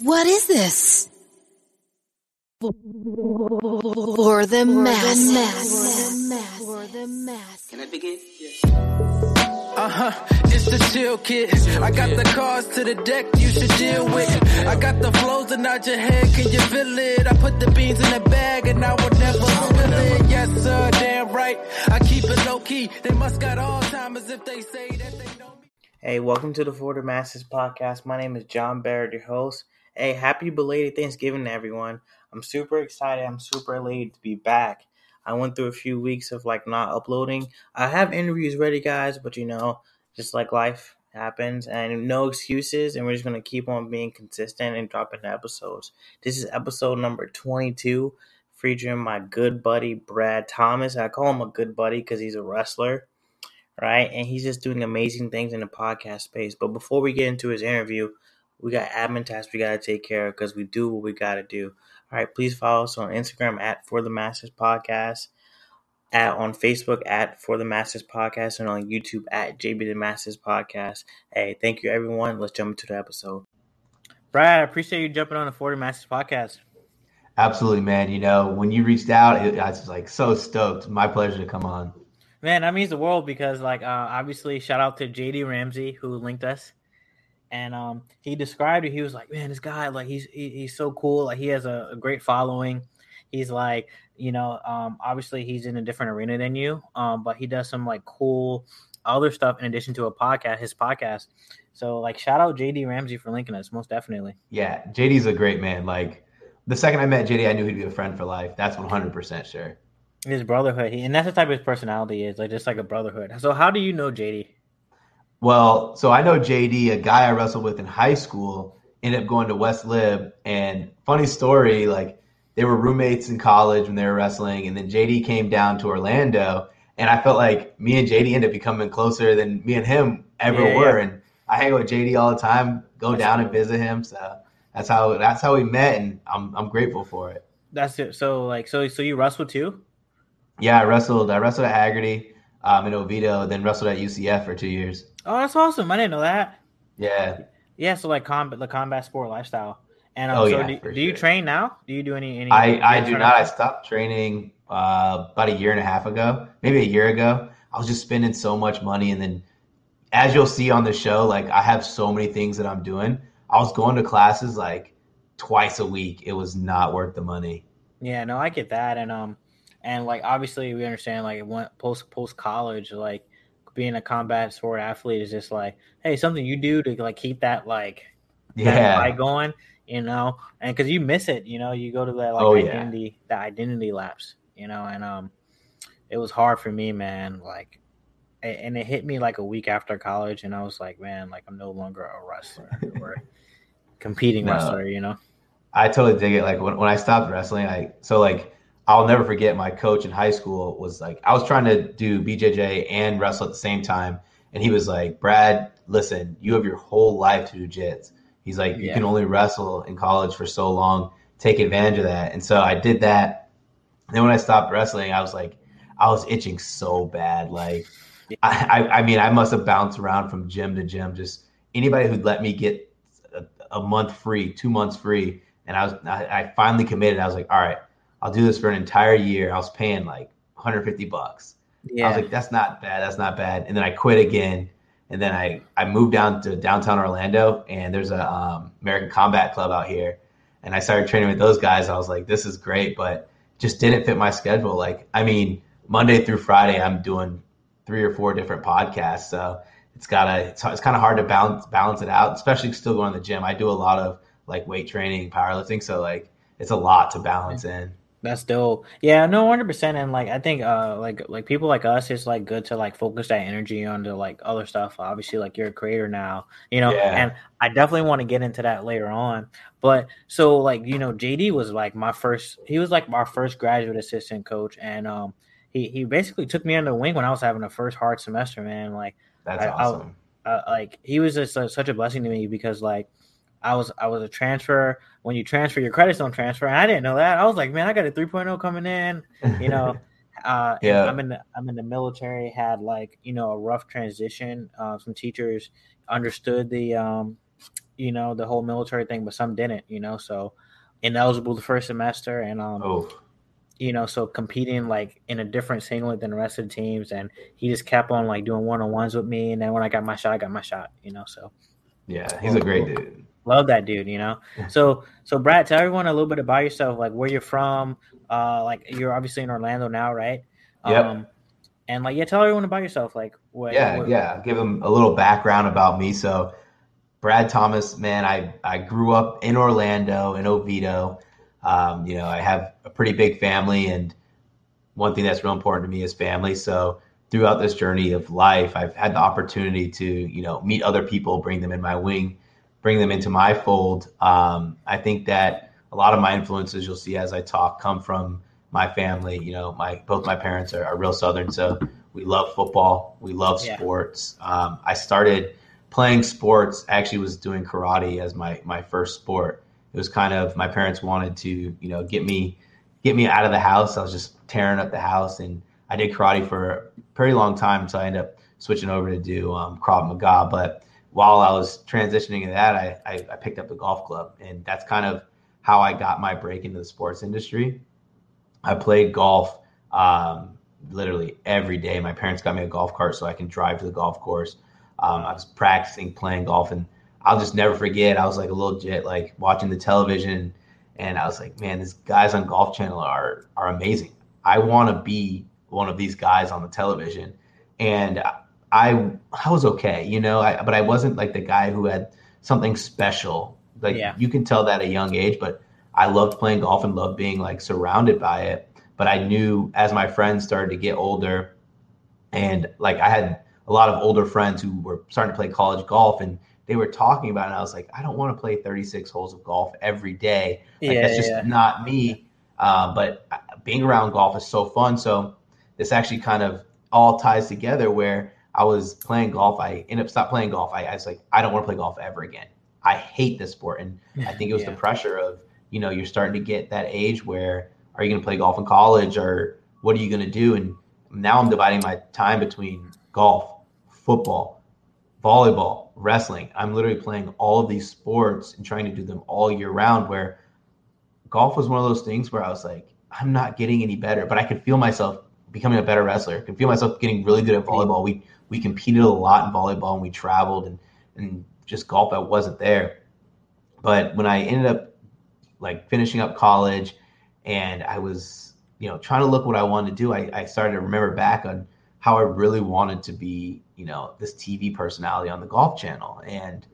What is this? For the mass. For the mass. Can I begin? Uh huh, it's the chill kid. I got the cards to the deck you should deal with. I got the flows and out your head, can you feel it? I put the beans in the bag and I would never spill it. Yes, sir, damn right. I keep it low key. They must got all time as if they say that they know me. Hey, welcome to the For the Masses podcast. My name is John Barrett, your host. Hey, happy belated Thanksgiving to everyone. I'm super excited. I'm super elated to be back. I went through a few weeks of like not uploading. I have interviews ready, guys, but you know, just like life happens and no excuses, and we're just gonna keep on being consistent and dropping episodes. This is episode number 22, featuring my good buddy Brad Thomas. I call him a good buddy because he's a wrestler right? And he's just doing amazing things in the podcast space. But before we get into his interview, we got admin tasks we got to take care of because we do what we got to do. All right, please follow us on Instagram at For the Masses Podcast, at on Facebook at For the Masses Podcast, and on YouTube at JB the Masters Podcast. Hey, thank you everyone. Let's jump into the episode. Brad, I appreciate you jumping on the For the Masses Podcast. Absolutely, man. You know, when you reached out, it, I was like so stoked. My pleasure to come on. Man, that means the world because, like, uh, obviously, shout out to JD Ramsey who linked us, and um, he described it. He was like, "Man, this guy, like, he's he, he's so cool. Like, he has a, a great following. He's like, you know, um, obviously, he's in a different arena than you, um, but he does some like cool other stuff in addition to a podcast, his podcast. So, like, shout out JD Ramsey for linking us, most definitely. Yeah, JD's a great man. Like, the second I met JD, I knew he'd be a friend for life. That's 100% sure. His brotherhood, he, and that's the type of his personality is, like, just like a brotherhood. So, how do you know JD? Well, so I know JD, a guy I wrestled with in high school, ended up going to West Lib. And funny story, like they were roommates in college when they were wrestling, and then JD came down to Orlando, and I felt like me and JD ended up becoming closer than me and him ever Yeah, were. yeah. And I hang out with JD all the time, go That's down cool. and visit him. So that's how that's how we met, and I'm I'm grateful for it. That's it. So, like, so so you wrestled too? Yeah, I wrestled. I wrestled at Hagerty um, in Oviedo, then wrestled at UCF for two years. Oh, that's awesome. I didn't know that. Yeah, Yeah, so like combat, the combat sport lifestyle. And um, Oh, so yeah, do, do you sure. train now? Do you do any? any I, I do not. I stopped training uh, about a year and a half ago, maybe a year ago. I was just spending so much money, and then as you'll see on the show, like I have so many things that I'm doing. I was going to classes like twice a week. It was not worth the money. Yeah, no, I get that, and um, and like obviously we understand like post post college, like being a combat sport athlete is just like hey something you do to like keep that like Yeah, going, you know, and because you miss it, you know, you go to that like Oh, yeah. identity, that identity lapse, you know, and um, it was hard for me, man. Like, and it hit me like a week after college, and I was like, man, like I'm no longer a wrestler or competing No. wrestler, you know. I totally dig it. Like when, when I stopped wrestling, I so like I'll never forget my coach in high school was like I was trying to do BJJ and wrestle at the same time, and he was like, "Brad, listen, you have your whole life to do jits." He's like, "You Yeah. can only wrestle in college for so long. Take advantage of that." And so I did that. And then when I stopped wrestling, I was like, I was itching so bad. Like, I, I, I mean, I must have bounced around from gym to gym. Just anybody who'd let me get a, a month free, two months free, and I was, I, I finally committed. I was like, all right, I'll do this for an entire year. I was paying like 150 bucks. Yeah. I was like, that's not bad. That's not bad. And then I quit again. And then I, I moved down to downtown Orlando, and there's a um, American Combat Club out here, and I started training with those guys. I was like, this is great, but just didn't fit my schedule. Like, I mean, Monday through Friday, I'm doing three or four different podcasts, so it's gotta it's, it's kind of hard to balance balance it out, especially still going to the gym. I do a lot of like weight training, powerlifting, so like it's a lot to balance in. That's dope. Yeah, no, hundred percent. And like, I think, uh, like, like people like us, it's like good to like focus that energy onto like other stuff. Obviously, like you're a creator now, you know. Yeah. And I definitely want to get into that later on. But so, like, you know, JD was like my first. He was like our first graduate assistant coach, and um, he he basically took me under the wing when I was having a first hard semester. Man, like, That's I- I- awesome. uh, like he was just uh, such a blessing to me because like I was I was a transfer. When you transfer, your credits don't transfer, I didn't know that. I was like, man, I got a 3.0 coming in. You know, uh, Yeah. I'm in the I'm in the military. Had like you know a rough transition. Uh, some teachers understood the um you know, the whole military thing, but some didn't, you know. So ineligible the first semester, and um, Oh, you know, so competing like in a different singlet than the rest of the teams, and he just kept on like doing one on ones with me, and then when I got my shot, I got my shot, you know. So yeah, he's a great dude. Love that dude, you know. So so Brad, tell everyone a little bit about yourself, like where you're from. Uh, like you're obviously in Orlando now, right? Yep. Um, and like yeah, tell everyone about yourself, like what, Yeah, what- yeah. Give them a little background about me. So, Brad Thomas, man, I I grew up in Orlando in Oviedo. Um, you know, I have a pretty big family, and one thing that's real important to me is family. So, throughout this journey of life, I've had the opportunity to you know meet other people, bring them in my wing, bring them into my fold. Um, I think that a lot of my influences you'll see as I talk come from my family. You know, my both my parents are, are real Southern, so we love football, we love Yeah. sports. Um, I started playing sports. Actually, was doing karate as my my first sport. It was kind of my parents wanted to you know get me get me out of the house. I was just tearing up the house, and I did karate for a pretty long time until I ended up switching over to do um, Krav Maga. But while I was transitioning to that, I, I, I picked up the golf club, and that's kind of how I got my break into the sports industry. I played golf um, literally every day. My parents got me a golf cart so I can drive to the golf course. Um, I was practicing playing golf, and I'll just never forget. I was like a little jet, like watching the television, and I was like, man, these guys on Golf Channel are are amazing. I want to be one of these guys on the television, and I I was okay, you know, I, but I wasn't like the guy who had something special. Like Yeah. you can tell that at a young age, but I loved playing golf and loved being like surrounded by it. But I knew as my friends started to get older, and like I had a lot of older friends who were starting to play college golf, and they were talking about it. And I was like, I don't want to play 36 holes of golf every day. Like Yeah, that's just yeah. not me. Uh, but being around golf is so fun. So this actually kind of all ties together where I was playing golf. I ended up stopped playing golf. I, I was like, I don't want to play golf ever again. I hate this sport. And I think it was Yeah. the pressure of, you know, you're starting to get that age where are you going to play golf in college or what are you going to do? And now I'm dividing my time between golf, football, volleyball, wrestling. I'm literally playing all of these sports and trying to do them all year round where golf was one of those things where I was like, I'm not getting any better, but I could feel myself becoming a better wrestler. I could feel myself getting really good at volleyball. We we competed a lot in volleyball and we traveled and and just golf I wasn't there. But when I ended up like finishing up college and I was, you know, trying to look what I wanted to do, I, I started to remember back on how I really wanted to be, you know, this TV personality on the golf channel. And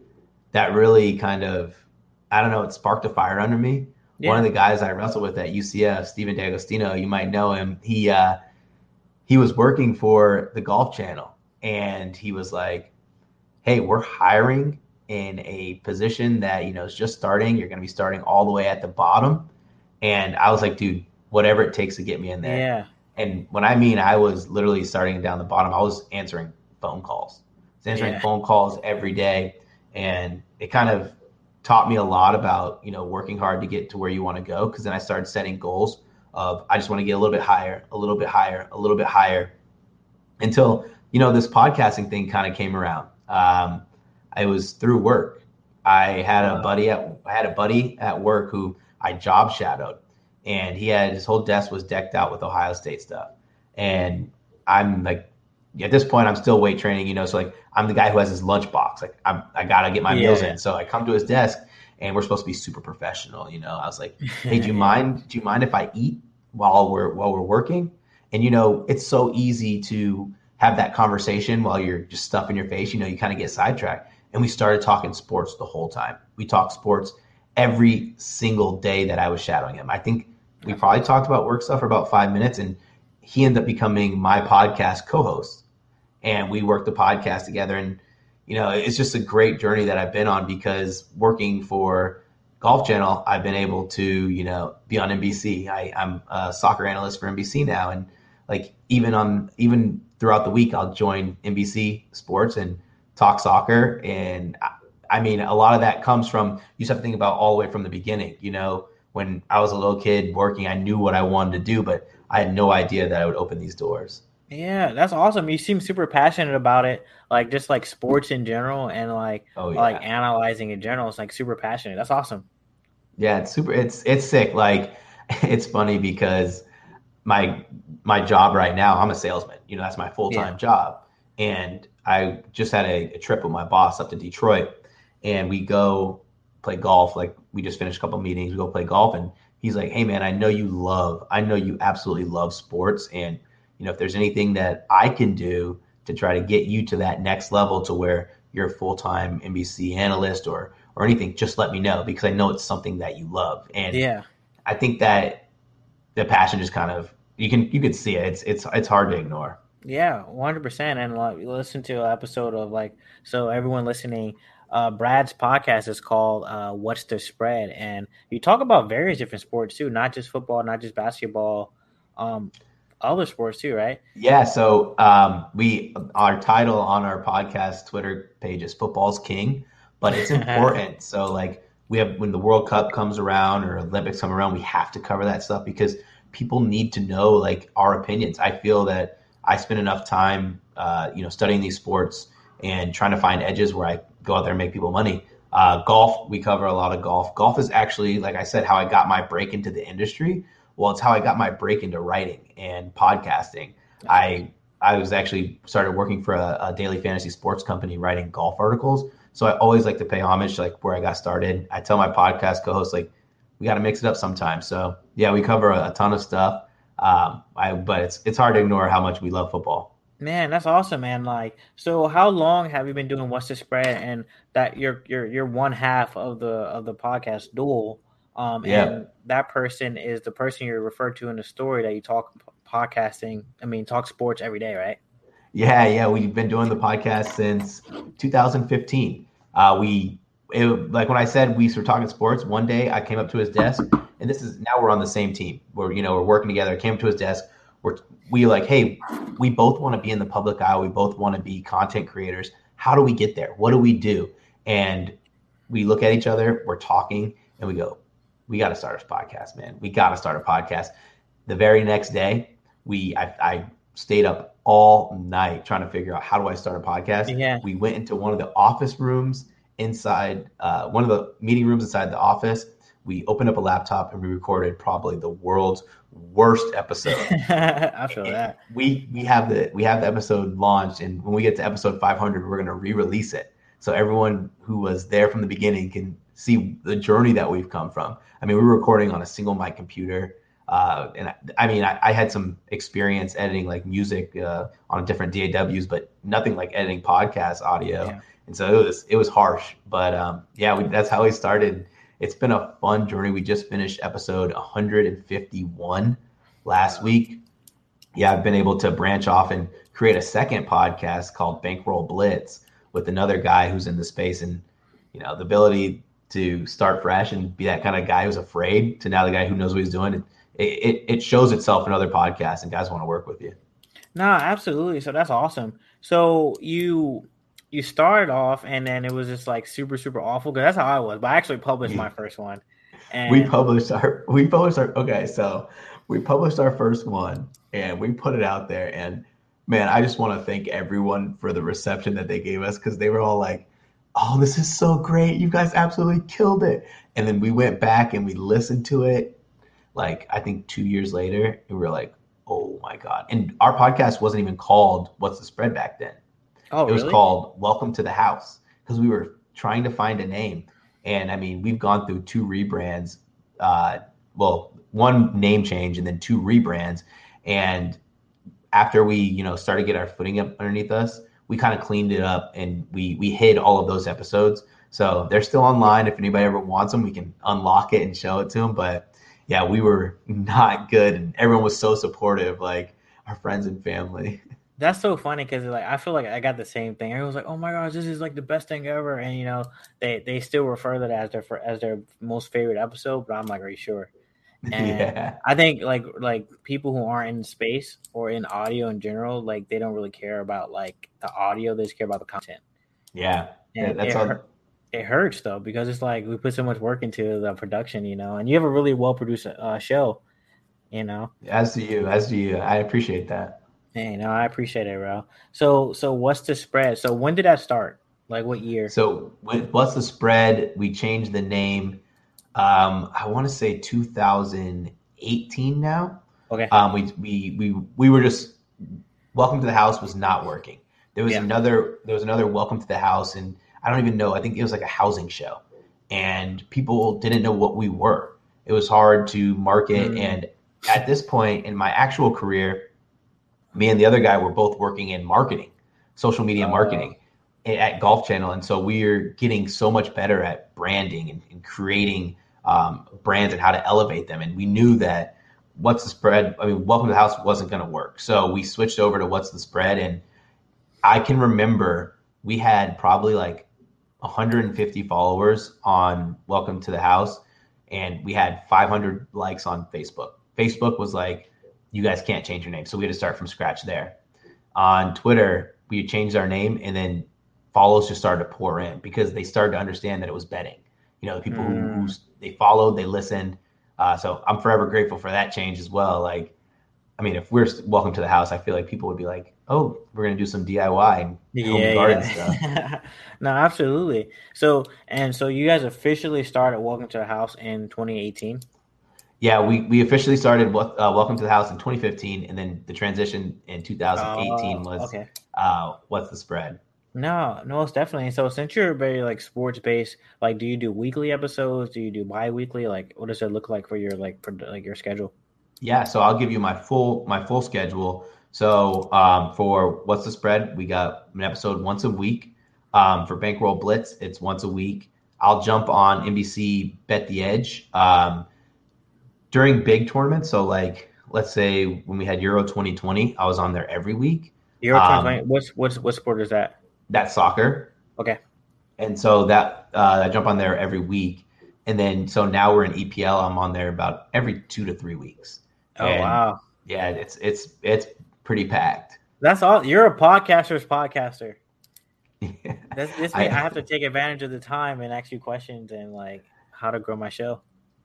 that really kind of, I don't know, it sparked a fire under me. One of the guys I wrestled with at UCF, Stephen D'Agostino, you might know him. He uh, he was working for the Golf Channel, and he was like, "Hey, we're hiring in a position that you know is just starting. You're going to be starting all the way at the bottom." And I was like, "Dude, whatever it takes to get me in there." Yeah. And when I mean I was literally starting down the bottom, I was answering phone calls. I was answering Yeah. phone calls every day. And it kind of taught me a lot about, you know, working hard to get to where you want to go. Cause then I started setting goals of I just want to get a little bit higher, a little bit higher, a little bit higher until, you know, this podcasting thing kind of came around. Um, I was through work. I had a buddy at I had a buddy at work who I job shadowed and he had his whole desk was decked out with Ohio State stuff. And I'm like, at this point, I'm still weight training, you know. So like, I'm the guy who has his lunchbox. Like, I'm, I gotta get my meals in. So I come to his desk, and we're supposed to be super professional, you know. I was like, hey, do you mind? Do you mind if I eat while we're while we're working? And you know, it's so easy to have that conversation while you're just stuffing your face. You know, you kind of get sidetracked. And we started talking sports the whole time. We talked sports every single day that I was shadowing him. I think we probably talked about work stuff for about five minutes, and he ended up becoming my podcast co-host. And we worked the podcast together, and you know, it's just a great journey that I've been on because working for Golf Channel, I've been able to, you know, be on NBC. I, I'm a soccer analyst for NBC now, and like even on even throughout the week, I'll join NBC Sports and talk soccer. And I, I mean, a lot of that comes from you just have to think about all the way from the beginning. You know, when I was a little kid working, I knew what I wanted to do, but I had no idea that I would open these doors. Yeah, that's awesome. You seem super passionate about it, like just like sports in general, and like Oh yeah. like analyzing in general. It's like super passionate. That's awesome. Yeah, it's super. It's it's sick. Like it's funny because my my job right now, I'm a salesman. You know, that's my full time Yeah. job. And I just had a, a trip with my boss up to Detroit, and we go play golf. Like we just finished a couple meetings. We go play golf, and he's like, "Hey, man, I know you love. I know you absolutely love sports, and you know if there's anything that I can do to try to get you to that next level to where you're a full time NBC analyst or or anything, just let me know because I know it's something that you love. And Yeah, I think that the passion just kind of you can you can see it. It's it's it's hard to ignore. yeah, one hundred percent. And like, listen to an episode of like, so everyone listening, uh, Brad's podcast is called uh, "What's the Spread," and you talk about various different sports too, not just football, not just basketball, um, other sports too, right? Yeah, so um, we our title on our podcast Twitter page is "Football's King," but it's important. so like we have when the World Cup comes around or Olympics come around, we have to cover that stuff because people need to know like our opinions. I feel that I spend enough time, uh, you know, studying these sports and trying to find edges where I go out there and make people money. Uh, golf, we cover a lot of golf. Golf is actually, like I said, how I got my break into the industry. Well, it's how I got my break into writing and podcasting. I I was actually started working for a, a daily fantasy sports company writing golf articles. So I always like to pay homage to like where I got started. I tell my podcast co-hosts like we got to mix it up sometimes. So yeah, we cover a, a ton of stuff. Um, I but it's it's hard to ignore how much we love football. Man, that's awesome, man. Like, so how long have you been doing What's the Spread? And that you're you're you're one half of the of the podcast duel. Um, Yeah. and that person is the person you're referred to in the story that you talk podcasting. I mean, talk sports every day, right? Yeah, yeah, we've been doing the podcast since 2015. Uh, we it, like when I said we were talking sports. One day I came up to his desk, and this is now we're on the same team. We're you know we're working together. I came up to his desk. We're we like, hey, we both want to be in the public eye. We both want to be content creators. How do we get there? What do we do? And we look at each other. We're talking, and we go, we got to start a podcast, man. We got to start a podcast. The very next day, we I, I stayed up all night trying to figure out how do I start a podcast. Yeah. We went into one of the office rooms inside uh, one of the meeting rooms inside the office. We opened up a laptop and we recorded probably the world's worst episode. I feel that. we we have the we have the episode launched, and when we get to episode 500, we're going to re-release it so everyone who was there from the beginning can see the journey that we've come from. I mean, we were recording on a single mic computer. Uh, and I, I mean, I, I had some experience editing like music uh, on different DAWs, but nothing like editing podcast audio. Yeah. And so it was it was harsh, but um, yeah, we, that's how we started. It's been a fun journey. We just finished episode 151 last week. Yeah, I've been able to branch off and create a second podcast called Bankroll Blitz with another guy who's in the space and you know the ability to start fresh and be that kind of guy who's afraid to now the guy who knows what he's doing. It, it shows itself in other podcasts and guys want to work with you. No, absolutely. So that's awesome. So you you started off, and then it was just like super super awful because that's how I was. But I actually published my first one, and we published our we published our okay so we published our first one and we put it out there and man i just want to thank everyone for the reception that they gave us because they were all like oh this is so great you guys absolutely killed it and then we went back and we listened to it like i think two years later we were like oh my god and our podcast wasn't even called what's the spread back then oh it was really? called Welcome to the House because we were trying to find a name. And I mean, we've gone through two rebrands. Uh, well, one name change and then two rebrands. And after we, you know, started to get our footing up underneath us, we kind of cleaned it up and we we hid all of those episodes. So they're still online. If anybody ever wants them, we can unlock it and show it to them. But yeah, we were not good, and everyone was so supportive, like our friends and family. That's so funny because like I feel like I got the same thing. Everyone's like, "Oh my gosh, this is like the best thing ever," and you know they they still refer to that as their fir- as their most favorite episode. But I'm like, "Are you sure?" And yeah, I think like like people who aren't in space or in audio in general, like they don't really care about like the audio; they just care about the content. yeah, yeah. That's it, all. It hurts though because it's like we put so much work into the production, you know, and you have a really well produced uh, show, you know. As do you, as do you. I appreciate that. Hey, no, I appreciate it, bro. So, so what's the spread? So, when did that start? Like, what year? So, what's the spread? We changed the name. Um, I want to say 2018 now. Okay. Um, we we we we were just Welcome to the House was not working. There was Yeah. another there was another Welcome to the House, and I don't even know. I think it was like a housing show, and people didn't know what we were. It was hard to market, Mm. and at this point in my actual career, me and the other guy were both working in marketing, social media Oh. marketing at Golf Channel, and so we're getting so much better at branding and, and creating um, brands and how to elevate them. And we knew that what's the spread? I mean, Welcome to the House wasn't going to work, so we switched over to what's the spread. And I can remember we had probably like 150 followers on Welcome to the House, and we had 500 likes on Facebook. Facebook was like, you guys can't change your name, so we had to start from scratch there. On Twitter, we changed our name, and then follows just started to pour in because they started to understand that it was betting. You know, the people who, who they followed, they listened. Uh, so I'm forever grateful for that change as well. Like, I mean, if we're welcome to the house, I feel like people would be like, "Oh, we're gonna do some DIY and home garden stuff." no, absolutely. So, and so you guys officially started Welcome to the House in 2018. Yeah, we, we officially started uh, Welcome to the House in 2015, and then the transition in 2018 Oh, was okay. uh, what's the spread? No, no, it's definitely. So, since you're very like sports based, like, do you do weekly episodes? Do you do bi-weekly? Like, what does it look like for your like for like your schedule? Yeah, so I'll give you my full my full schedule. So um, for what's the spread? We got an episode once a week. Um, for Bankroll Blitz, it's once a week. I'll jump on NBC Bet the Edge um, during big tournaments. So like let's say when we had Euro 2020, I was on there every week. Euro Um, 2020. What's what's what sport is that? That's soccer. Okay. And so that uh, I jump on there every week. And then so now we're in EPL. I'm on there about every two to three weeks. Oh And, wow, Yeah, it's it's it's pretty packed. that's all. You're a podcaster's podcaster. This I- I, have to take advantage of the time and ask you questions and like how to grow my show.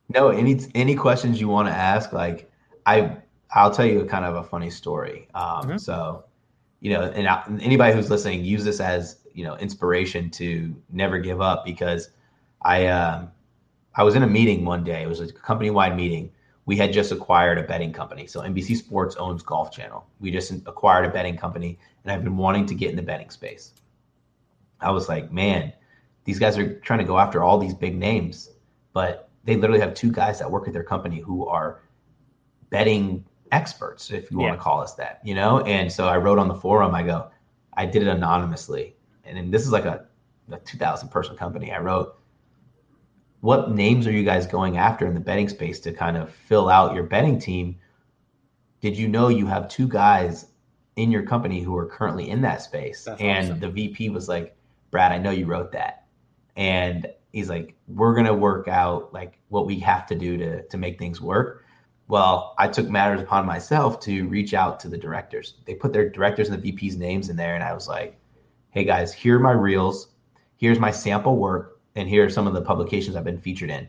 No, any any questions you want to ask, like I I'll tell you kind of a funny story. Um, Mhm. So, you know, and I, anybody who's listening, use this as you know inspiration to never give up because I um, I was in a meeting one day. It was a company wide meeting. We had just acquired a betting company. So NBC Sports owns Golf Channel. We just acquired a betting company, and I've been wanting to get in the betting space. I was like, man, these guys are trying to go after all these big names, but they literally have two guys that work at their company who are betting experts, if you want to call us that, you know? And so I wrote on the forum, I go, I did it anonymously. And then this is like a, a 2000 person company. I wrote, what names are you guys going after in the betting space to kind of fill out your betting team? Did you know you have two guys in your company who are currently in that space? That's and awesome. the VP was like, Brad, I know you wrote that. And he's like, we're going to work out like what we have to do to, to make things work. Well, I took matters upon myself to reach out to the directors. They put their directors and the VP's names in there. And I was like, hey guys, here are my reels. Here's my sample work. And here are some of the publications I've been featured in.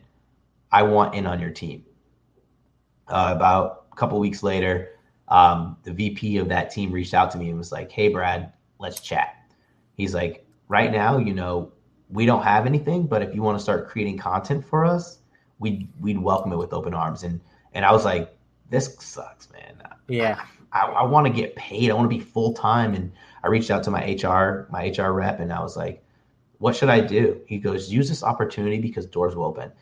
I want in on your team. Uh, about a couple weeks later, um, the VP of that team reached out to me and was like, hey, Brad, let's chat. He's like, right now, you know, we don't have anything, but if you want to start creating content for us, we'd, we'd welcome it with open arms. And, and I was like, this sucks, man. Yeah, I, I want to get paid. I want to be full time. And I reached out to my HR, my HR rep, and I was like, what should I do? He goes, use this opportunity because doors will open.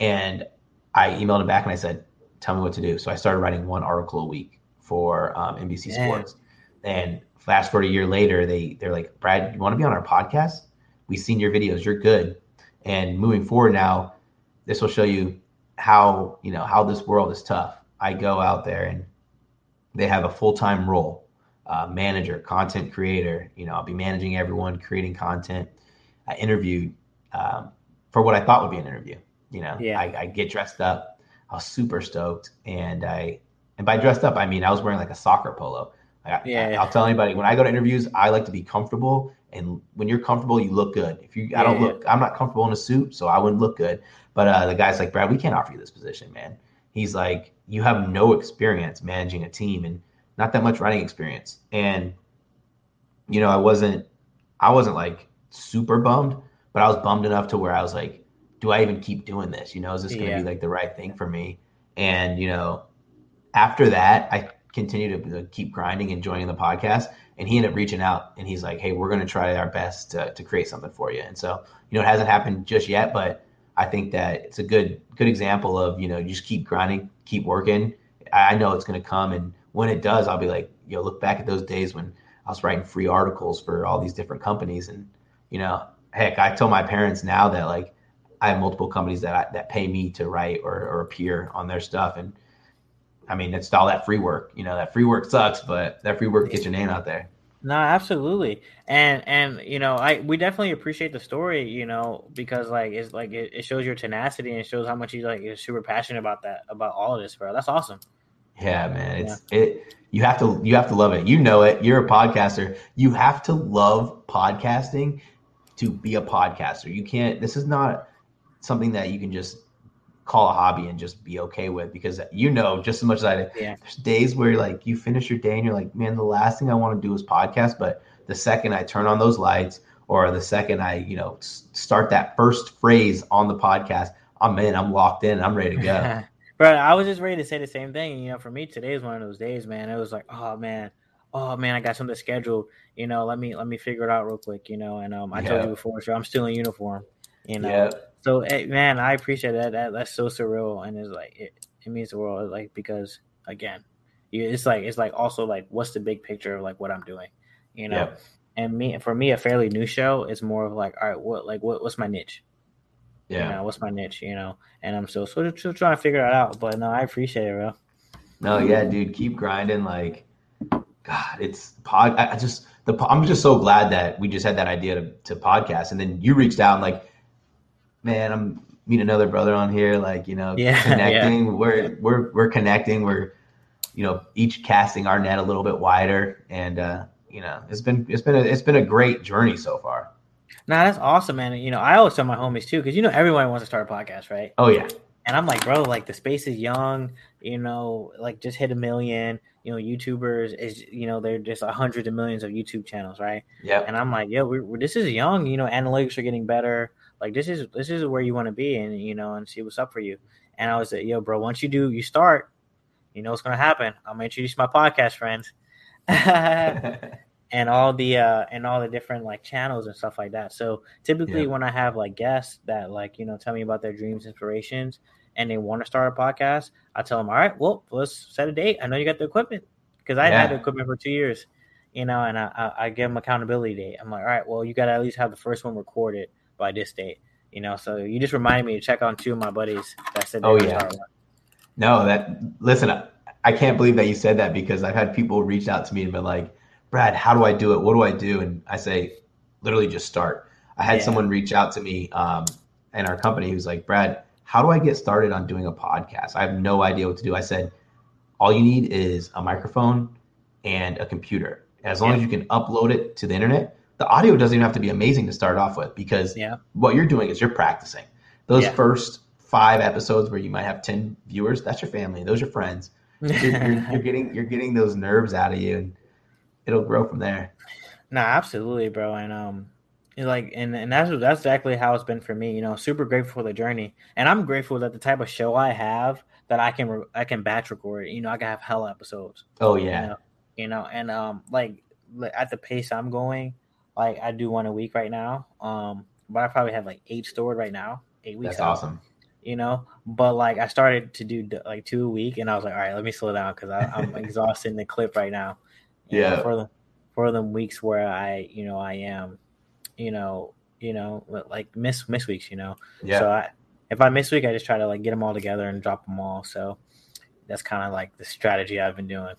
And I emailed him back and I said, tell me what to do. So I started writing one article a week for um, NBC. Sports. And fast forward a year later, they they're like, Brad, you want to be on our podcast? We've seen your videos. You're good. And moving forward now, this will show you how you know how this world is tough. I go out there and they have a full time role, uh, manager, content creator. You know, I'll be managing everyone, creating content. I interviewed um, for what I thought would be an interview. You know, Yeah. I, I get dressed up. I was super stoked, and I and by dressed up, I mean I was wearing like a soccer polo. I, yeah. I, I'll tell anybody when I go to interviews, I like to be comfortable, and when you're comfortable, you look good. If you, I don't Yeah, look, I'm not comfortable in a suit, so I wouldn't look good. But uh, the guy's like, Brad, we can't offer you this position, man. He's like, you have no experience managing a team, and not that much riding experience. And, you know, I wasn't, I wasn't like super bummed, but I was bummed enough to where I was like, do I even keep doing this? You know, is this going to Yeah. be like the right thing for me? And, you know, after that, I continued to keep grinding and joining the podcast. And he ended up reaching out and he's like, hey, we're going to try our best to, to create something for you. And so, you know, it hasn't happened just yet, but I think that it's a good, good example of, you know, you just keep grinding, keep working. I I know it's going to come. And when it does, I'll be like, you know, look back at those days when I was writing free articles for all these different companies. And, you know, heck, I tell my parents now that like I have multiple companies that I, that pay me to write or, or appear on their stuff. And I mean, it's all that free work, you know, that free work sucks, but that free work gets your name out there. No, absolutely, and and you know, I we definitely appreciate the story, you know, because like it's like it, it shows your tenacity and shows how much you like you're super passionate about that about all of this, bro. That's awesome. Yeah, man. It's it you have to you have to love it. You know it. You're a podcaster. You have to love podcasting to be a podcaster. You can't this is not something that you can just call a hobby and just be okay with because you know just as much as I do. Yeah. There's days where like you finish your day and you're like, man, the last thing I want to do is podcast, but the second I turn on those lights or the second I, you know, start that first phrase on the podcast, I'm in, I'm locked in, I'm ready to go. Bro, I was just ready to say the same thing. You know, for me, today is one of those days, man. It was like, oh man, oh man, I got something scheduled. You know, let me let me figure it out real quick. You know, and um, I told you before, so I'm still in uniform. You know, yeah. so eh, man, I appreciate that. That that's so surreal, and it's like it, it means the world. Like because again, it's like it's like also like what's the big picture of like what I'm doing, you know. Yep. And me, for me, a fairly new show is more of like, all right, what like what what's my niche? Yeah. You know, what's my niche? You know, and I'm still still, still trying to figure it out. But no, I appreciate it, bro. No, yeah, dude, keep grinding. Like, God, it's pod. I just the I'm just so glad that we just had that idea to, to podcast, and then you reached out and like, man, I'm meeting another brother on here. Like, you know, Yeah, connecting. We're we're we're connecting. We're you know each casting our net a little bit wider, and uh, you know, it's been it's been a, it's been a great journey so far. Nah, that's awesome, man. You know, I always tell my homies too, because you know everyone wants to start a podcast, right? Oh yeah, And I'm like, bro, like the space is young, you know, like just hit a million. You know, YouTubers is, you know, they're just hundreds of millions of YouTube channels, right? yeah, And I'm like, yo, we're, we're- this is young. You know, analytics are getting better. Like this is this is where you want to be, and you know, and see what's up for you. And I was like, yo, bro, once you do, you start. You know what's gonna happen. I'm gonna introduce my podcast friends. and all the uh and all the different like channels and stuff like that. So typically Yeah. when I have like guests that like you know tell me about their dreams, inspirations, and they want to start a podcast, I tell them, all right, well let's set a date. I know you got the equipment because I had the equipment for two years, you know, and I, I I give them accountability date. I'm like, all right, well you got to at least have the first one recorded by this date. You know, so you just reminded me to check on two of my buddies that said Oh, yeah. No, that listen, I- I can't believe that you said that because I've had people reach out to me and been like, Brad, how do I do it? What do I do? And I say, literally just start. I had Yeah. someone reach out to me um, in our company who's like, Brad, how do I get started on doing a podcast? I have no idea what to do. I said, all you need is a microphone and a computer. As long Yeah. as you can upload it to the internet, the audio doesn't even have to be amazing to start off with because Yeah. what you're doing is you're practicing. Those Yeah. first five episodes where you might have 10 viewers, that's your family, those are friends. You're, you're, you're getting you're getting those nerves out of you and it'll grow from there. No, absolutely, bro. And um, like, and and that's that's exactly how it's been for me. You know, super grateful for the journey, and I'm grateful that the type of show I have that I can re- I can batch record. You know, I can have hell episodes. Oh You yeah. know, you know, and um, like at the pace I'm going, like I do one a week right now. Um, but I probably have like eight stored right now. Eight weeks. That's out, awesome. You know, but like I started to do like two a week, and I was like, all right, let me slow down because I'm exhausting the clip right now. You know, Yeah. for the for the weeks where I, you know, I am, you know, you know, like miss miss weeks, you know. Yeah. So I, if I miss week, I just try to like get them all together and drop them all. So that's kind of like the strategy I've been doing.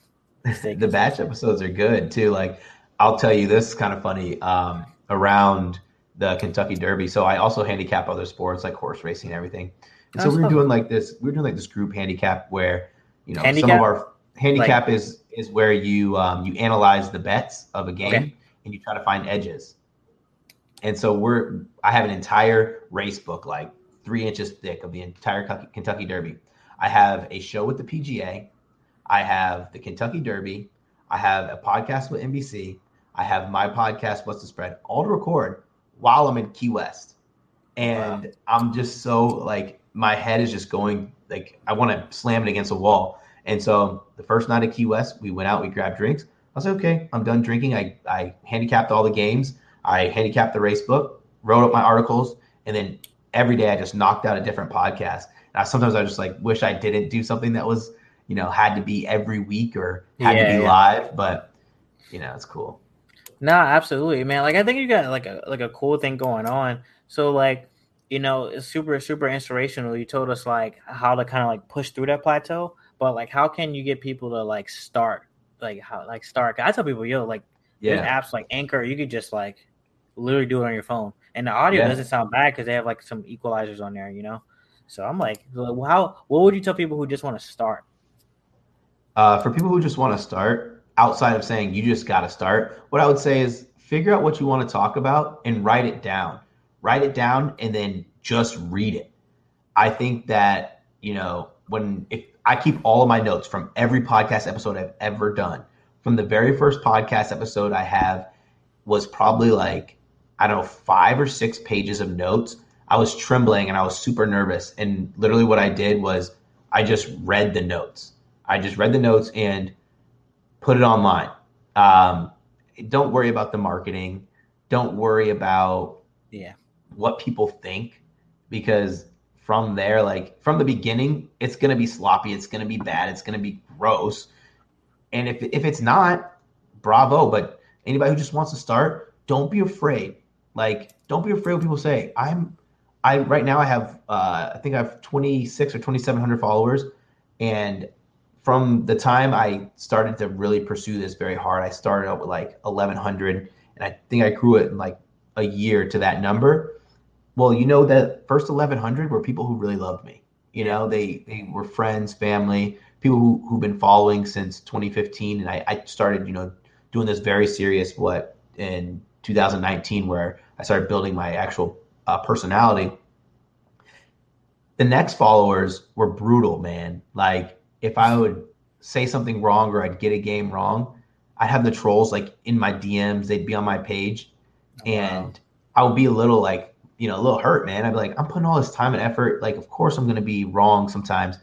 The batch episodes are good too. Like I'll tell you, this is kind of funny. Um, around the Kentucky Derby, so I also handicap other sports like horse racing and everything. And so we were doing like this. We were doing like this group handicap where you know some of our handicap is is where you um, you analyze the bets of a game Okay. and you try to find edges. And so we're I have an entire race book like three inches thick of the entire Kentucky- Derby. I have a show with the PGA. I have the Kentucky Derby. I have a podcast with NBC. I have my podcast, What's the Spread, all to record while I'm in Key West. And wow. I'm just so like, my head is just going, like, I want to slam it against a wall. And so the first night at Key West, we went out, we grabbed drinks. I was like, okay, I'm done drinking. I, I handicapped all the games. I handicapped the race book, wrote up my articles, and then every day I just knocked out a different podcast. And I, sometimes I just like wish I didn't do something that was, you know, had to be every week or had yeah, to be yeah. live, but you know, it's cool. No, absolutely, man. Like I think you got like a like a cool thing going on. So like, you know, it's super super inspirational. You told us like how to kind of like push through that plateau, but like how can you get people to like start like how like start? I tell people, yo, like yeah, apps like Anchor, you could just like literally do it on your phone, and the audio yeah. doesn't sound bad because they have like some equalizers on there, you know. So I'm like, how? What would you tell people who just want to start? Uh, for people who just want to start, outside of saying you just got to start, what I would say is figure out what you want to talk about and write it down. Write it down and then just read it. I think that you know when if I keep all of my notes from every podcast episode I've ever done. From the very first podcast episode I have was probably like I don't know, five or six pages of notes. I was trembling and I was super nervous. And literally, what I did was I just read the notes. I just read the notes and put it online. Um, don't worry about the marketing. Don't worry about yeah what people think because from there, like from the beginning, it's gonna be sloppy. It's gonna be bad. It's gonna be gross. And if if it's not, bravo. But anybody who just wants to start, don't be afraid. Like, don't be afraid what people say. I'm, I right now I have, uh, I think I have 26 or 2,700 followers, and from the time I started to really pursue this very hard, I started out with like 1,100, and I think I grew it in like a year to that number. Well, you know that first 1,100 were people who really loved me. You know, they they were friends, family, people who who've been following since 2015, and I, I started, you know, doing this very serious what in 2019 where I started building my actual uh, personality. The next followers were brutal, man. Like if I would say something wrong or I'd get a game wrong, I'd have the trolls like in my DMs. They'd be on my page, oh, and wow. I would be a little like you know a little hurt, man. I'd be like, I'm putting all this time and effort. Like, of course I'm going to be wrong sometimes,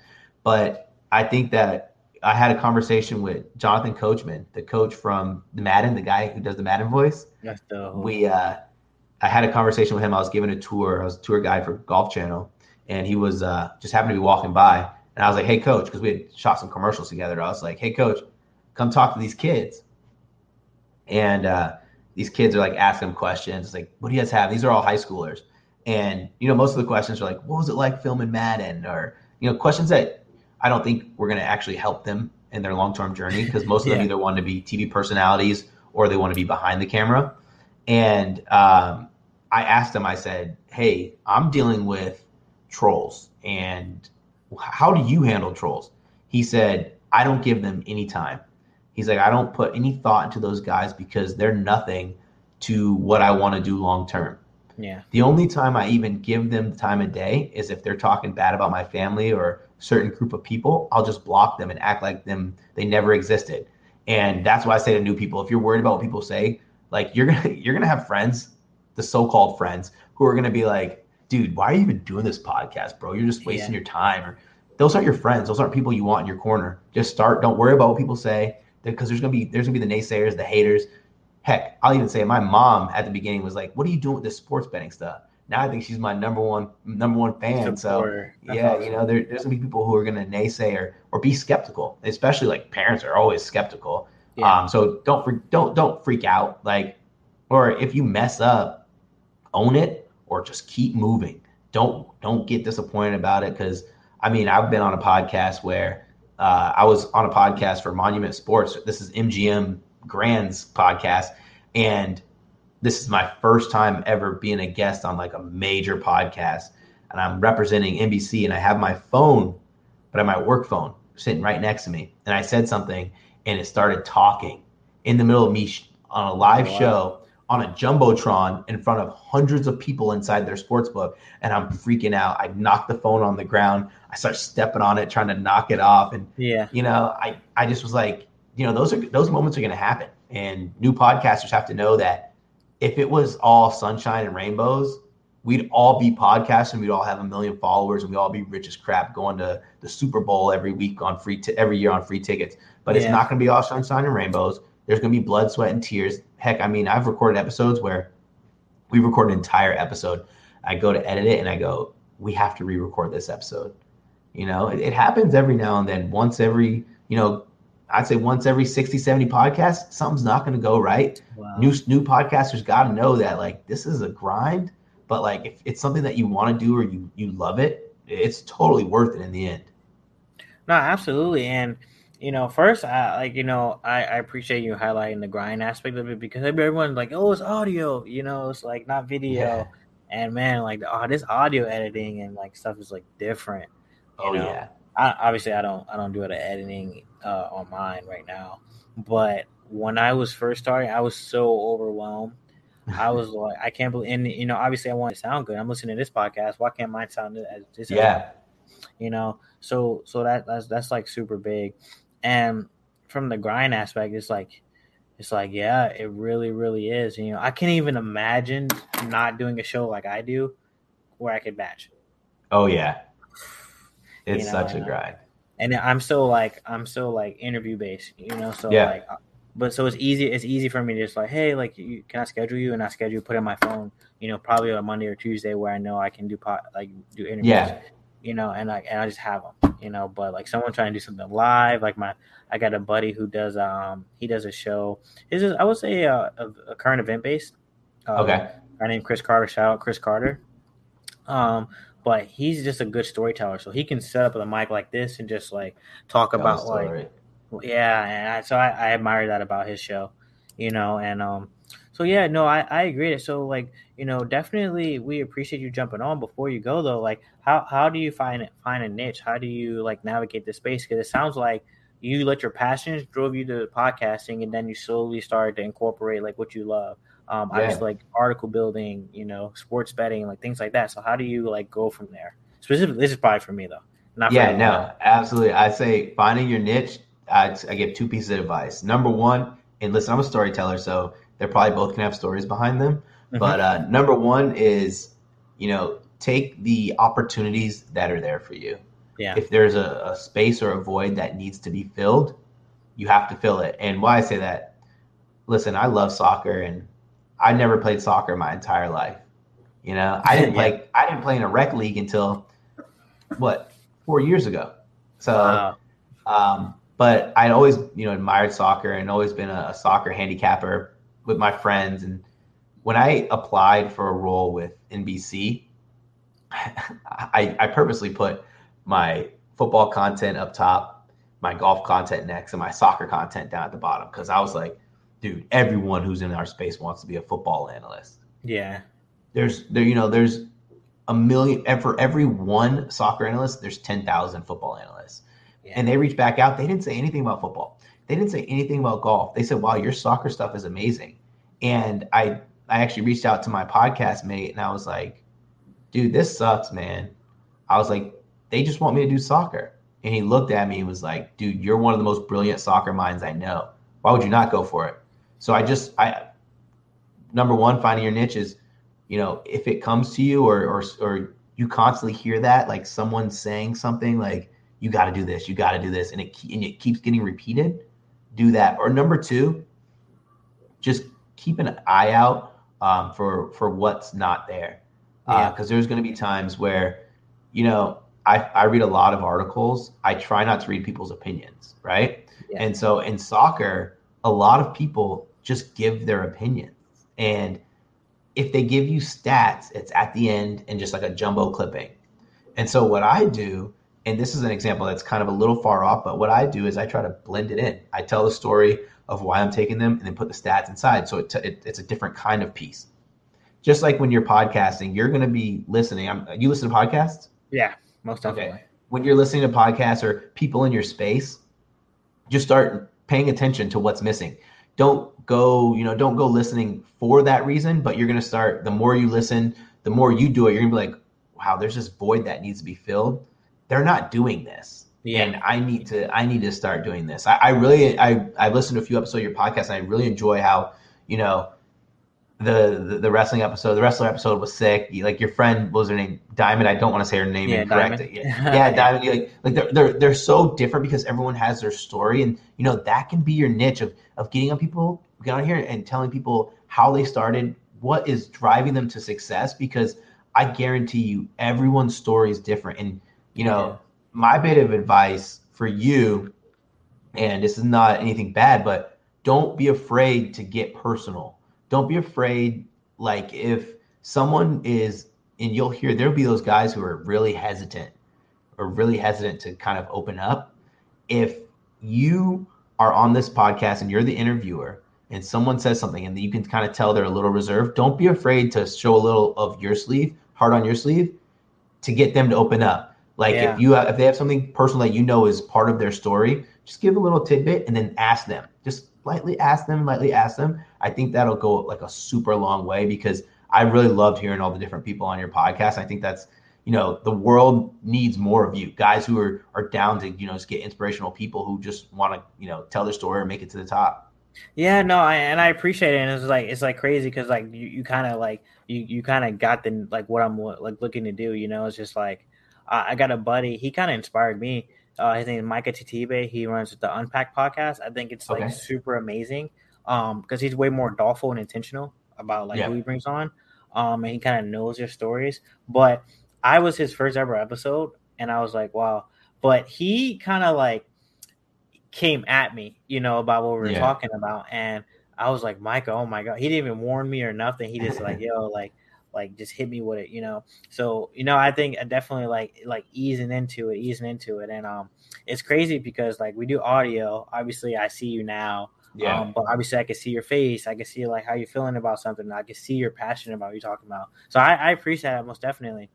but I think that I had a conversation with Jonathan Coachman, the coach from the Madden, the guy who does the Madden voice. The we uh, I had a conversation with him. I was giving a tour. I was a tour guide for Golf Channel, and he was uh, just happened to be walking by, and I was like, "Hey, coach," because we had shot some commercials together. I was like, "Hey, coach, come talk to these kids," and uh, these kids are like asking him questions, like, "What do you guys have?" These are all high schoolers, and you know, most of the questions are like, "What was it like filming Madden?" or you know, questions that I don't think we're going to actually help them in their long term journey because most of yeah. them either want to be TV personalities or they want to be behind the camera. And um, I asked him, I said, Hey, I'm dealing with trolls. And how do you handle trolls? He said, I don't give them any time. He's like, I don't put any thought into those guys because they're nothing to what I want to do long term. Yeah. The only time I even give them the time of day is if they're talking bad about my family or certain group of people, I'll just block them and act like them they never existed. And that's why I say to new people, if you're worried about what people say, like you're gonna you're gonna have friends, the so-called friends, who are gonna be like, dude, why are you even doing this podcast, bro? You're just wasting yeah. your time. Or those aren't your friends. Those aren't people you want in your corner. Just start. Don't worry about what people say because there's gonna be there's gonna be the naysayers, the haters. Heck, I'll even say my mom at the beginning was like, "What are you doing with this sports betting stuff?" now I think she's my number one number one fan. So yeah, you know, there, there's gonna be people who are gonna naysay or, or be skeptical, especially like parents are always skeptical. Yeah. Um, so don't don't don't freak out. Like, or if you mess up, own it or just keep moving. Don't don't get disappointed about it because I mean I've been on a podcast where uh, I was on a podcast for Monument Sports. This is MGM Grand's podcast, and this is my first time ever being a guest on like a major podcast and I'm representing NBC and I have my phone, but I have my work phone sitting right next to me. And I said something and it started talking in the middle of me on a live oh, wow. show on a jumbotron in front of hundreds of people inside their sports book and i'm freaking out i knock the phone on the ground i start stepping on it trying to knock it off and yeah you know i i just was like you know, those are those moments are going to happen, and new podcasters have to know that if it was all sunshine and rainbows, we'd all be podcasting, we'd all have a million followers, and we'd all be rich as crap, going to the Super Bowl every week on free t- every year on free tickets. But it's not going to be all sunshine and rainbows. There's going to be blood, sweat, and tears. Heck, I mean, I've recorded episodes where we record an entire episode. I go to edit it, and I go, we have to re-record this episode. You know, it, it happens every now and then. Once every, you know, I'd say once every 60, 70 podcasts, something's not going to go right Wow. new new podcasters got to know that like this is a grind but like if it's something that you want to do or you you love it it's totally worth it in the end No, absolutely. And you know, first, I like you know, I, I appreciate you highlighting the grind aspect of it because everyone's like, oh, it's audio. You know, it's like not video. Yeah. And man, like oh, this audio editing and like stuff is like different. oh know? yeah I, obviously, I don't I don't do the editing uh, on mine right now. But when I was first starting, I was so overwhelmed. I was like, I can't believe, and you know, obviously, I want to sound good. I'm listening to this podcast. Why can't mine sound as this? yeah you know so so that that's that's like super big and from the grind aspect it's like it's like yeah it really really is you know i can't even imagine not doing a show like i do where i could batch. Oh yeah. It's You know, such a grind. and i'm still like i'm still like interview based you know so Yeah. like but so it's easy it's easy for me to just like hey like you, can i schedule you? And i schedule put in my phone you know probably on monday or tuesday where i know i can do pot like do interviews Yeah. you know and like and i just have them you know but like someone trying to do something live like my i got a buddy who does um he does a show is i would say uh, a, a current event based uh, okay guy named Chris Carter. Shout out Chris Carter. Um, but he's just a good storyteller, so he can set up a mic like this and just like talk Tell about like yeah, and I, so I, I admire that about his show, you know, and um, so yeah, no, I I agree. So like you know, definitely we appreciate you jumping on. Before you go though, like how how do you find find a niche? How do you like navigate the space? Because it sounds like you let your passions drove you to podcasting, and then you slowly started to incorporate like what you love. Um, Yeah. obviously like article building, you know, sports betting, like things like that. So how do you like go from there? Specifically, this is probably for me though. Not yeah no absolutely i say finding your niche I, I give two pieces of advice number one and listen i'm a storyteller so they're probably both gonna have stories behind them Mhm. But uh, number one is, you know, take the opportunities that are there for you. Yeah. If there's a, a space or a void that needs to be filled, you have to fill it. And why I say that, listen, I love soccer and I never played soccer my entire life. You know, I didn't Yeah. play. I didn't play in a rec league until what four years ago. So. Wow. Um, but I'd always, you know, admired soccer and always been a, a soccer handicapper with my friends. And when I applied for a role with NBC, I, I purposely put my football content up top, my golf content next, and my soccer content down at the bottom because I was like, dude, everyone who's in our space wants to be a football analyst yeah. there's there you know there's a million and for every one soccer analyst there's 10,000 football analysts Yeah. and they reached back out they didn't say anything about football they didn't say anything about golf. They said wow your soccer stuff is amazing. And i i actually reached out to my podcast mate and i was like dude this sucks man. I was like they just want me to do soccer. And he looked at me and was like dude you're one of the most brilliant soccer minds i know. Why would you not go for it? So i just i number one finding your niche is you know if it comes to you or or, or you constantly hear that like someone saying something like you got to do this you got to do this and it and it keeps getting repeated do that or number two just keep an eye out um, for for what's not there Yeah. because there's going to be times where you know I, I read a lot of articles i try not to read people's opinions right Yeah. and so in soccer a lot of people just give their opinions and if they give you stats, it's at the end and just like a jumbo clipping. And so what I do, and this is an example that's kind of a little far off, but what I do is I try to blend it in. I tell the story of why I'm taking them and then put the stats inside. So it, t- it, it's a different kind of piece. Just like when you're podcasting, you're going to be listening. I'm, you listen to podcasts? Yeah. Most definitely. when you're listening to podcasts or people in your space, just start paying attention to what's missing. Don't go, you know, don't go listening for that reason, but you're going to start the more you listen, the more you do it, you're going to be like, wow, there's this void that needs to be filled. They're not doing this. Yeah. And I need to I need to start doing this. I, I really I I listened to a few episodes of your podcast and I really enjoy how, you know, the, the the wrestling episode, the wrestler episode was sick. You, like your friend, what was her name? Diamond. I don't want to say her name Yeah, incorrect. Diamond. Yeah, yeah, Diamond. Like like they're, they're they're so different because everyone has their story, and you know that can be your niche of of getting on people, get on here and telling people how they started, what is driving them to success. Because I guarantee you, everyone's story is different, and you know mm-hmm. my bit of advice for you, and this is not anything bad, but don't be afraid to get personal. Don't be afraid. Like if someone is, and you'll hear there'll be those guys who are really hesitant or really hesitant to kind of open up. If you are on this podcast and you're the interviewer and someone says something and you can kind of tell they're a little reserved, don't be afraid to show a little of your sleeve, heart on your sleeve, to get them to open up. Like Yeah. if you have, if they have something personal that you know is part of their story, just give a little tidbit and then ask them. Just lightly ask them, lightly ask them. I think that'll go like a super long way because I really loved hearing all the different people on your podcast. I think that's you know the world needs more of you guys who are are down to you know just get inspirational people who just want to you know tell their story and make it to the top. Yeah, no, I, and I appreciate it. And it's like it's like crazy because like you, you kind of like you you kind of got the like what I'm like looking to do. You know, it's just like I, I got a buddy. He kind of inspired me. Uh, his name is Micah Titibe. He runs the Unpack podcast. I think it's like Okay. super amazing. Um, because he's way more thoughtful and intentional about like Yeah. who he brings on. Um, and he kind of knows their stories. But I was his first ever episode, and I was like, wow. But he kind of like came at me, you know, about what we were Yeah. talking about, and I was like, Micah, oh my god, he didn't even warn me or nothing. He just like, yo, like, like just hit me with it, you know. So you know, I think I definitely like like easing into it, easing into it, and um, it's crazy because like we do audio. Obviously, I see you now. Um, but obviously, I can see your face. I can see like how you're feeling about something. I can see you're passionate about what you're talking about. So I, I appreciate that most definitely.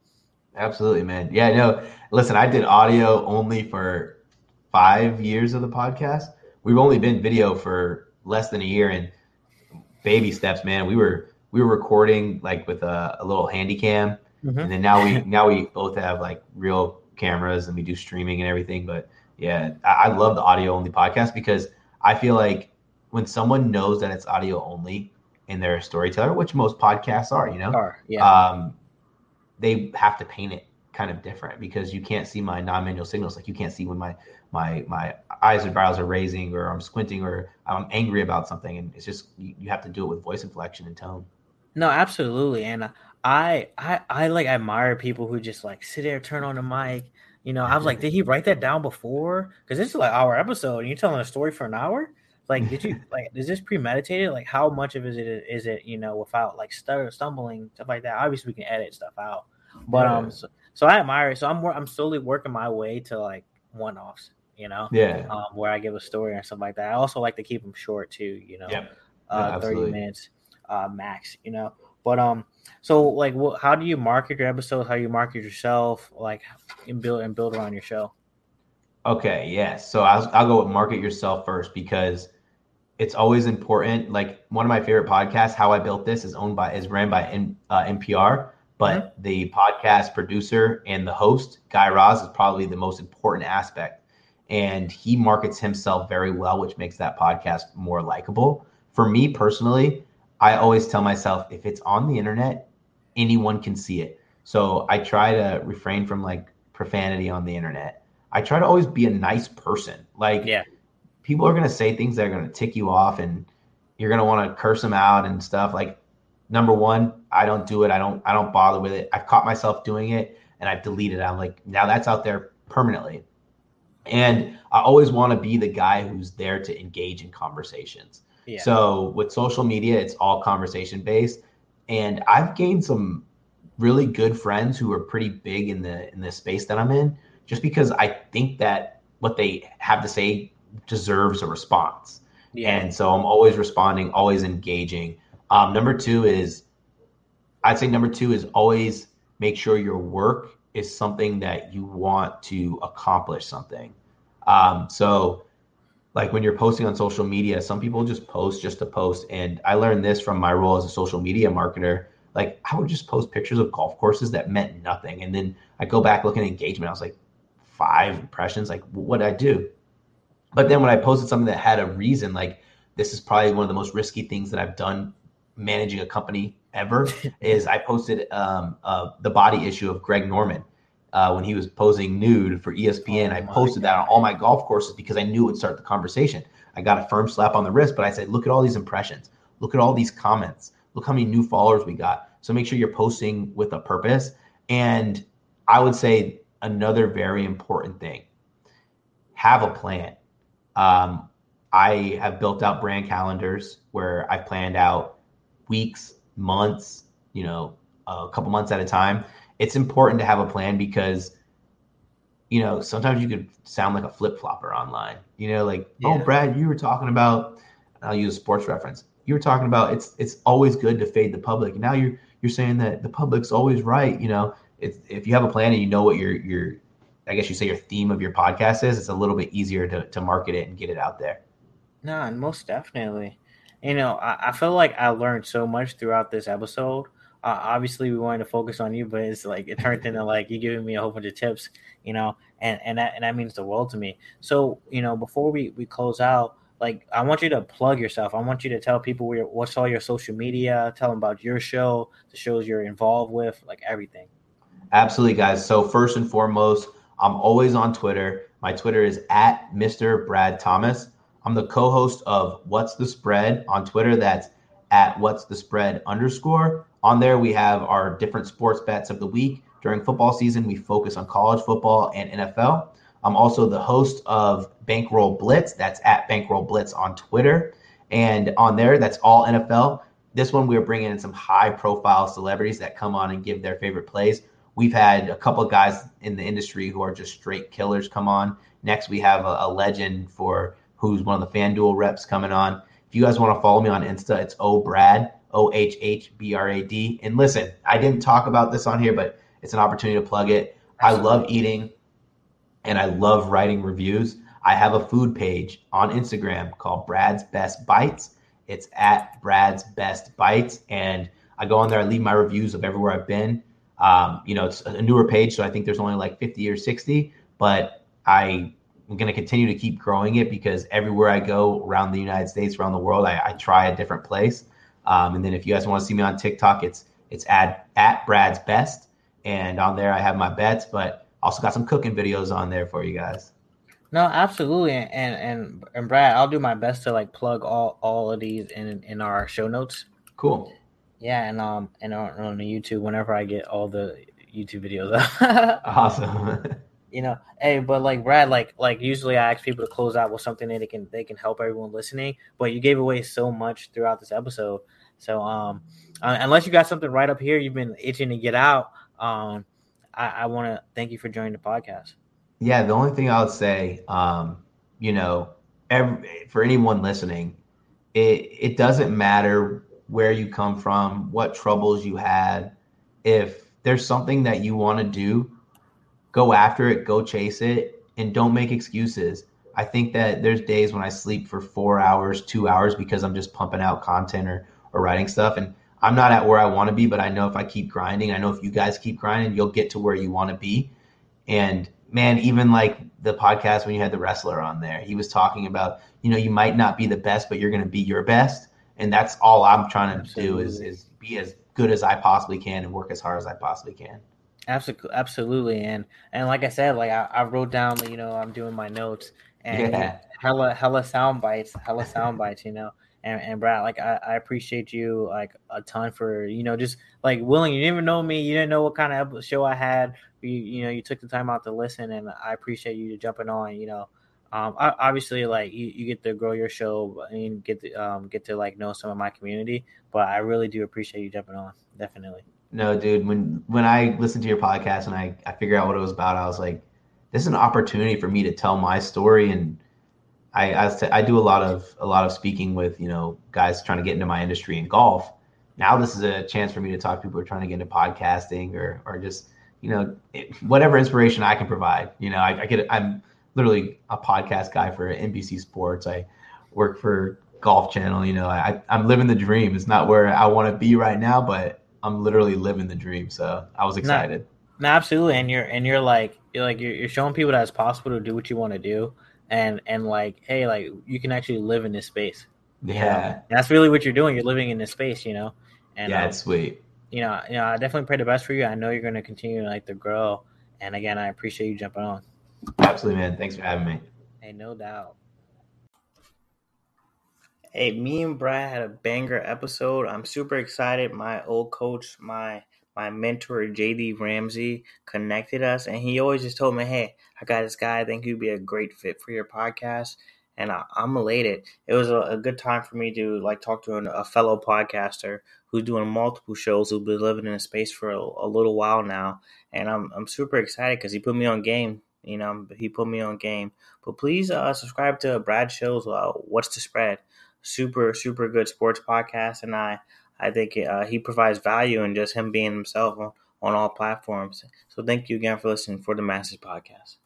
Absolutely, man. Yeah, no. Listen, I did audio only for five years of the podcast. We've only been video for less than a year, and baby steps, man. We were we were recording like with a, a little handy cam, Mhm. and then now we now we both have like real cameras and we do streaming and everything. But yeah, I, I love the audio only podcast because I feel like when someone knows that it's audio only and they're a storyteller, which most podcasts are, you know, Or, yeah, um, they have to paint it kind of different because you can't see my non-manual signals. Like you can't see when my my my eyes and brows are raising, or I'm squinting, or I'm angry about something, and it's just you, you have to do it with voice inflection and tone. No, absolutely, and I, I, I like admire people who just like sit there, turn on the mic. You know, I was like, did he write that down before? Because this is like our episode, and you're telling a story for an hour. Like, did you like? Is this premeditated? Like, how much of it is it? Is it you know without like stutter, stumbling stuff like that? Obviously, we can edit stuff out, but um, so, so I admire it. So I'm I'm slowly working my way to like one offs. You know, Yeah, um, where I give a story or something like that. I also like to keep them short too. You know, Yep. uh, Yeah, 30 minutes uh, max, you know. But um, so like, what? How do you market your episodes? How you market yourself? Like, and build and build around your show. Okay, yes. So I'll, I'll go with market yourself first because it's always important. Like one of my favorite podcasts, How I Built This, is owned by is ran by N, uh, NPR, but the podcast producer and the host Guy Raz is probably the most important aspect, and he markets himself very well, which makes that podcast more likable. For me personally, I always tell myself if it's on the internet, anyone can see it. So I try to refrain from like profanity on the internet. I try to always be a nice person. Like, Yeah. people are going to say things that are going to tick you off and you're going to want to curse them out and stuff. Like, number one, I don't do it. I don't, I don't bother with it. I've caught myself doing it and I've deleted it. I'm like, now that's out there permanently. And I always want to be the guy who's there to engage in conversations. Yeah. So with social media, it's all conversation based. And I've gained some really good friends who are pretty big in the in the space that I'm in, just because I think that what they have to say deserves a response. yeah. And so I'm always responding, always engaging. Um, number two is, I'd say number two is always make sure your work is something that you want to accomplish something. Um, so, like when you're posting on social media, some people just post just to post. And I learned this from my role as a social media marketer. Like I would just post pictures of golf courses that meant nothing, and then I go back looking at engagement. I was like, five impressions. Like, what did I do? But then when I posted something that had a reason, like this is probably one of the most risky things that I've done managing a company ever, is I posted um, uh, the body issue of Greg Norman. Uh, when he was posing nude for ESPN, Oh I posted that on all my golf courses because I knew it would start the conversation. I got a firm slap on the wrist, but I said, look at all these impressions. Look at all these comments. Look how many new followers we got. So make sure you're posting with a purpose. And I would say another very important thing have a plan. Um, I have built out brand calendars where I've planned out weeks, months, you know, a couple months at a time. It's important to have a plan because, you know, sometimes you could sound like a flip flopper online. You know, like, oh, Brad, you were talking about. I'll use a sports reference. You were talking about it's it's always good to fade the public. And now you're you're saying that the public's always right. You know, it's, if you have a plan and you know what your your I guess you say your theme of your podcast is, it's a little bit easier to to market it and get it out there. No, and most definitely. You know, I, I feel like I learned so much throughout this episode. Uh, obviously, we wanted to focus on you, but it's like it turned into like you giving me a whole bunch of tips, you know, and and that and that means the world to me. So, you know, before we we close out, like I want you to plug yourself. I want you to tell people where, what's all your social media, tell them about your show, the shows you're involved with, like everything. Absolutely, guys. So first and foremost, I'm always on Twitter. My Twitter is at Mr. Brad Thomas. I'm the co-host of What's the Spread on Twitter. That's at What's the Spread underscore. On there, we have our different sports bets of the week. During football season, we focus on college football and NFL. I'm also the host of Bankroll Blitz. That's at Bankroll Blitz on Twitter. And on there, that's all NFL. This one, we're bringing in some high profile celebrities that come on and give their favorite plays. We've had a couple of guys in the industry who are just straight killers come on. Next, we have a, a legend for who's one of the FanDuel reps coming on. If you guys want to follow me on Insta, it's O Brad, O H H B R A D. And listen, I didn't talk about this on here, but it's an opportunity to plug it. I love eating and I love writing reviews. I have a food page on Instagram called Brad's Best Bites. It's at Brad's Best Bites. And I go on there, I leave my reviews of everywhere I've been. Um, you know, it's a newer page, so I think there's only like 50 or 60, but I am going to continue to keep growing it because everywhere I go around the United States, around the world, I, I try a different place. Um, and then if you guys want to see me on TikTok, it's it's at at Brad's Best, and on there I have my bets, but also got some cooking videos on there for you guys. No, absolutely, and and and Brad, I'll do my best to like plug all all of these in in our show notes. Cool. Yeah, and um and on, on the YouTube whenever I get all the YouTube videos up. Awesome. you know, hey, but like Brad, like like usually I ask people to close out with something that they can they can help everyone listening. But you gave away so much throughout this episode. So um uh, unless you got something right up here you've been itching to get out, um I, I want to thank you for joining the podcast. Yeah, the only thing I would say, um, you know, every, for anyone listening, it it doesn't matter where you come from, what troubles you had. If there's something that you want to do, go after it, go chase it, and don't make excuses. I think that there's days when I sleep for four hours, two hours because I'm just pumping out content or, or writing stuff. And I'm not at where I want to be, but I know if I keep grinding, I know if you guys keep grinding, you'll get to where you want to be. And man, even like the podcast when you had the wrestler on there, he was talking about, you know, you might not be the best, but you're going to be your best. And that's all I'm trying to do is, is be as good as I possibly can and work as hard as I possibly can. Absolutely, absolutely, and and like I said, like I, I wrote down, you know, I'm doing my notes and Yeah. hella hella sound bites, hella sound bites, you know. And, and Brad, like I, I appreciate you like a ton for you know just like willing. You didn't even know me. You didn't know what kind of show I had. You you know you took the time out to listen, and I appreciate you jumping on. You know, um, I, obviously like you, you get to grow your show and get to um get to like know some of my community. But I really do appreciate you jumping on. Definitely. No, dude, when when I listened to your podcast and I, I figured out what it was about, I was like, this is an opportunity for me to tell my story. And I I, I do a lot of a lot of speaking with, you know, guys trying to get into my industry in golf. Now this is a chance for me to talk to people who are trying to get into podcasting or or just, you know, it, whatever inspiration I can provide. You know, I, I get I'm literally a podcast guy for NBC Sports. I work for Golf Channel, you know, I I'm living the dream. It's not where I want to be right now, but I'm literally living the dream. So I was excited. No, absolutely, and you're and you're like you're like you're, you're showing people that it's possible to do what you want to do, and and like hey, like you can actually live in this space. you know? Yeah. that's really what you're doing. You're living in this space, you know. And yeah, um, it's sweet. you know, you know, I definitely pray the best for you. I know you're going to continue like to grow. And again, I appreciate you jumping on. Absolutely, man. Thanks for having me. Hey, no doubt. Hey, me and Brad had a banger episode. I'm super excited. My old coach, my my mentor JD Ramsey connected us and he always just told me, Hey, I got this guy, I think he'd be a great fit for your podcast. And I, I'm elated. It was a, a good time for me to like talk to an, a fellow podcaster who's doing multiple shows, who's been living in a space for a, a little while now. And I'm I'm super excited because he put me on game. You know, he put me on game. But please uh, subscribe to Brad Show's uh, What's the Spread? Super, super good sports podcast. And I, I think uh, he provides value in just him being himself on, on all platforms. So thank you again for listening for the Masses Podcast.